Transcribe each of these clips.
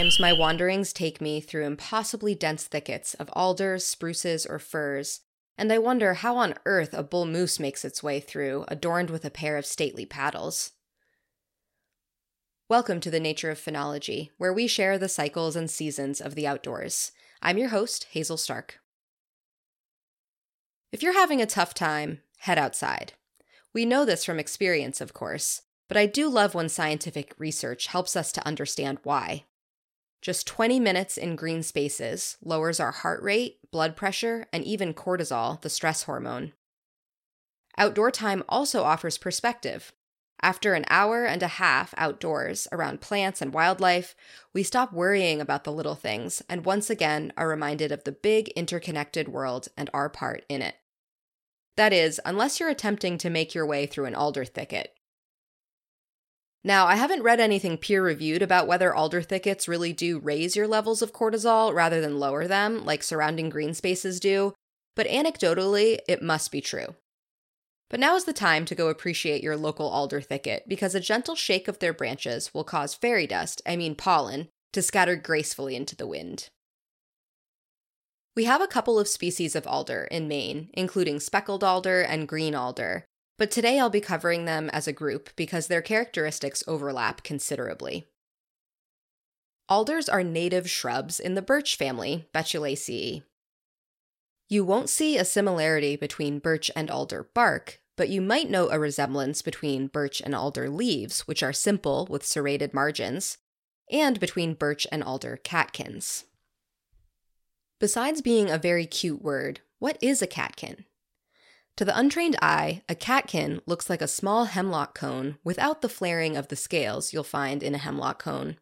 Sometimes my wanderings take me through impossibly dense thickets of alders, spruces, or firs, and I wonder how on earth a bull moose makes its way through, adorned with a pair of stately paddles. Welcome to the Nature of Phenology, where we share the cycles and seasons of the outdoors. I'm your host, Hazel Stark. If you're having a tough time, head outside. We know this from experience, of course, but I do love when scientific research helps us to understand why. Just 20 minutes in green spaces lowers our heart rate, blood pressure, and even cortisol, the stress hormone. Outdoor time also offers perspective. After an hour and a half outdoors around plants and wildlife, we stop worrying about the little things and once again are reminded of the big interconnected world and our part in it. That is, unless you're attempting to make your way through an alder thicket. Now, I haven't read anything peer reviewed about whether alder thickets really do raise your levels of cortisol rather than lower them, like surrounding green spaces do, but anecdotally, it must be true. But now is the time to go appreciate your local alder thicket because a gentle shake of their branches will cause fairy dust, I mean pollen, to scatter gracefully into the wind. We have a couple of species of alder in Maine, including speckled alder and green alder, but today I'll be covering them as a group because their characteristics overlap considerably. Alders are native shrubs in the birch family, Betulaceae. You won't see a similarity between birch and alder bark, but you might note a resemblance between birch and alder leaves, which are simple with serrated margins, and between birch and alder catkins. Besides being a very cute word, what is a catkin? To the untrained eye, a catkin looks like a small hemlock cone without the flaring of the scales you'll find in a hemlock cone.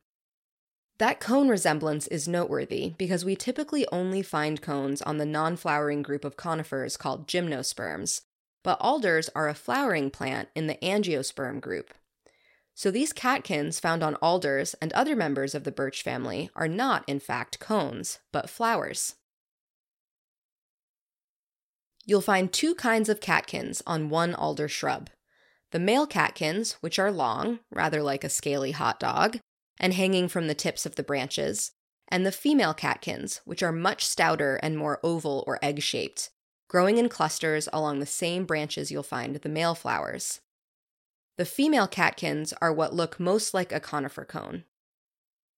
That cone resemblance is noteworthy because we typically only find cones on the non flowering group of conifers called gymnosperms, but alders are a flowering plant in the angiosperm group. So these catkins found on alders and other members of the birch family are not, in fact, cones, but flowers. You'll find two kinds of catkins on one alder shrub the male catkins, which are long, rather like a scaly hot dog, and hanging from the tips of the branches, and the female catkins, which are much stouter and more oval or egg shaped, growing in clusters along the same branches you'll find the male flowers. The female catkins are what look most like a conifer cone.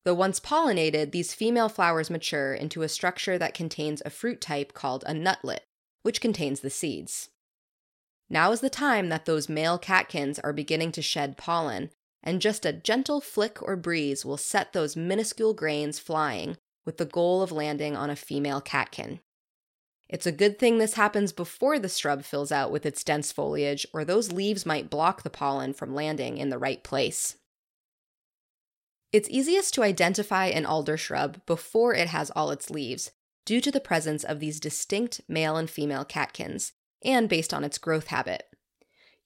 Though once pollinated, these female flowers mature into a structure that contains a fruit type called a nutlet, which contains the seeds. Now is the time that those male catkins are beginning to shed pollen, and just a gentle flick or breeze will set those minuscule grains flying with the goal of landing on a female catkin. It's a good thing this happens before the shrub fills out with its dense foliage, or those leaves might block the pollen from landing in the right place. It's easiest to identify an alder shrub before it has all its leaves, due to the presence of these distinct male and female catkins, and based on its growth habit.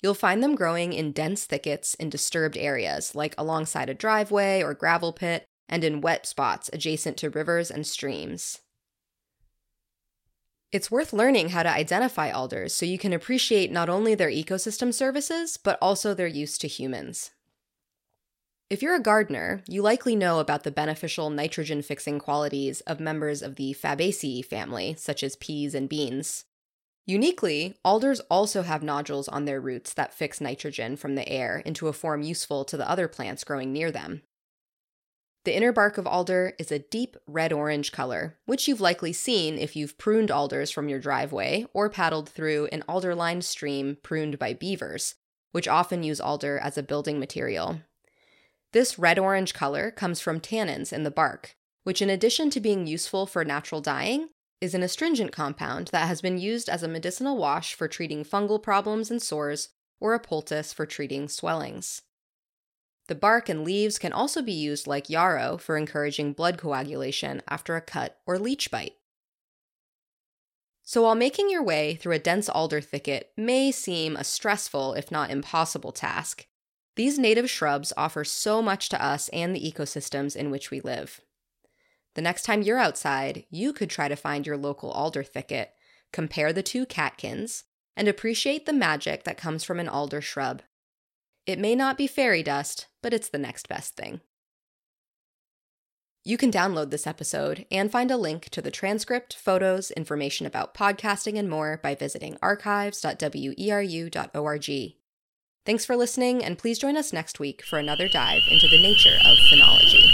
You'll find them growing in dense thickets in disturbed areas, like alongside a driveway or gravel pit, and in wet spots adjacent to rivers and streams. It's worth learning how to identify alders so you can appreciate not only their ecosystem services, but also their use to humans. If you're a gardener, you likely know about the beneficial nitrogen fixing qualities of members of the Fabaceae family, such as peas and beans. Uniquely, alders also have nodules on their roots that fix nitrogen from the air into a form useful to the other plants growing near them. The inner bark of alder is a deep red orange color, which you've likely seen if you've pruned alders from your driveway or paddled through an alder lined stream pruned by beavers, which often use alder as a building material. This red orange color comes from tannins in the bark, which, in addition to being useful for natural dyeing, is an astringent compound that has been used as a medicinal wash for treating fungal problems and sores or a poultice for treating swellings. The bark and leaves can also be used like yarrow for encouraging blood coagulation after a cut or leech bite. So, while making your way through a dense alder thicket may seem a stressful, if not impossible, task, these native shrubs offer so much to us and the ecosystems in which we live. The next time you're outside, you could try to find your local alder thicket, compare the two catkins, and appreciate the magic that comes from an alder shrub. It may not be fairy dust, but it's the next best thing. You can download this episode and find a link to the transcript, photos, information about podcasting, and more by visiting archives.weru.org. Thanks for listening, and please join us next week for another dive into the nature of phenology.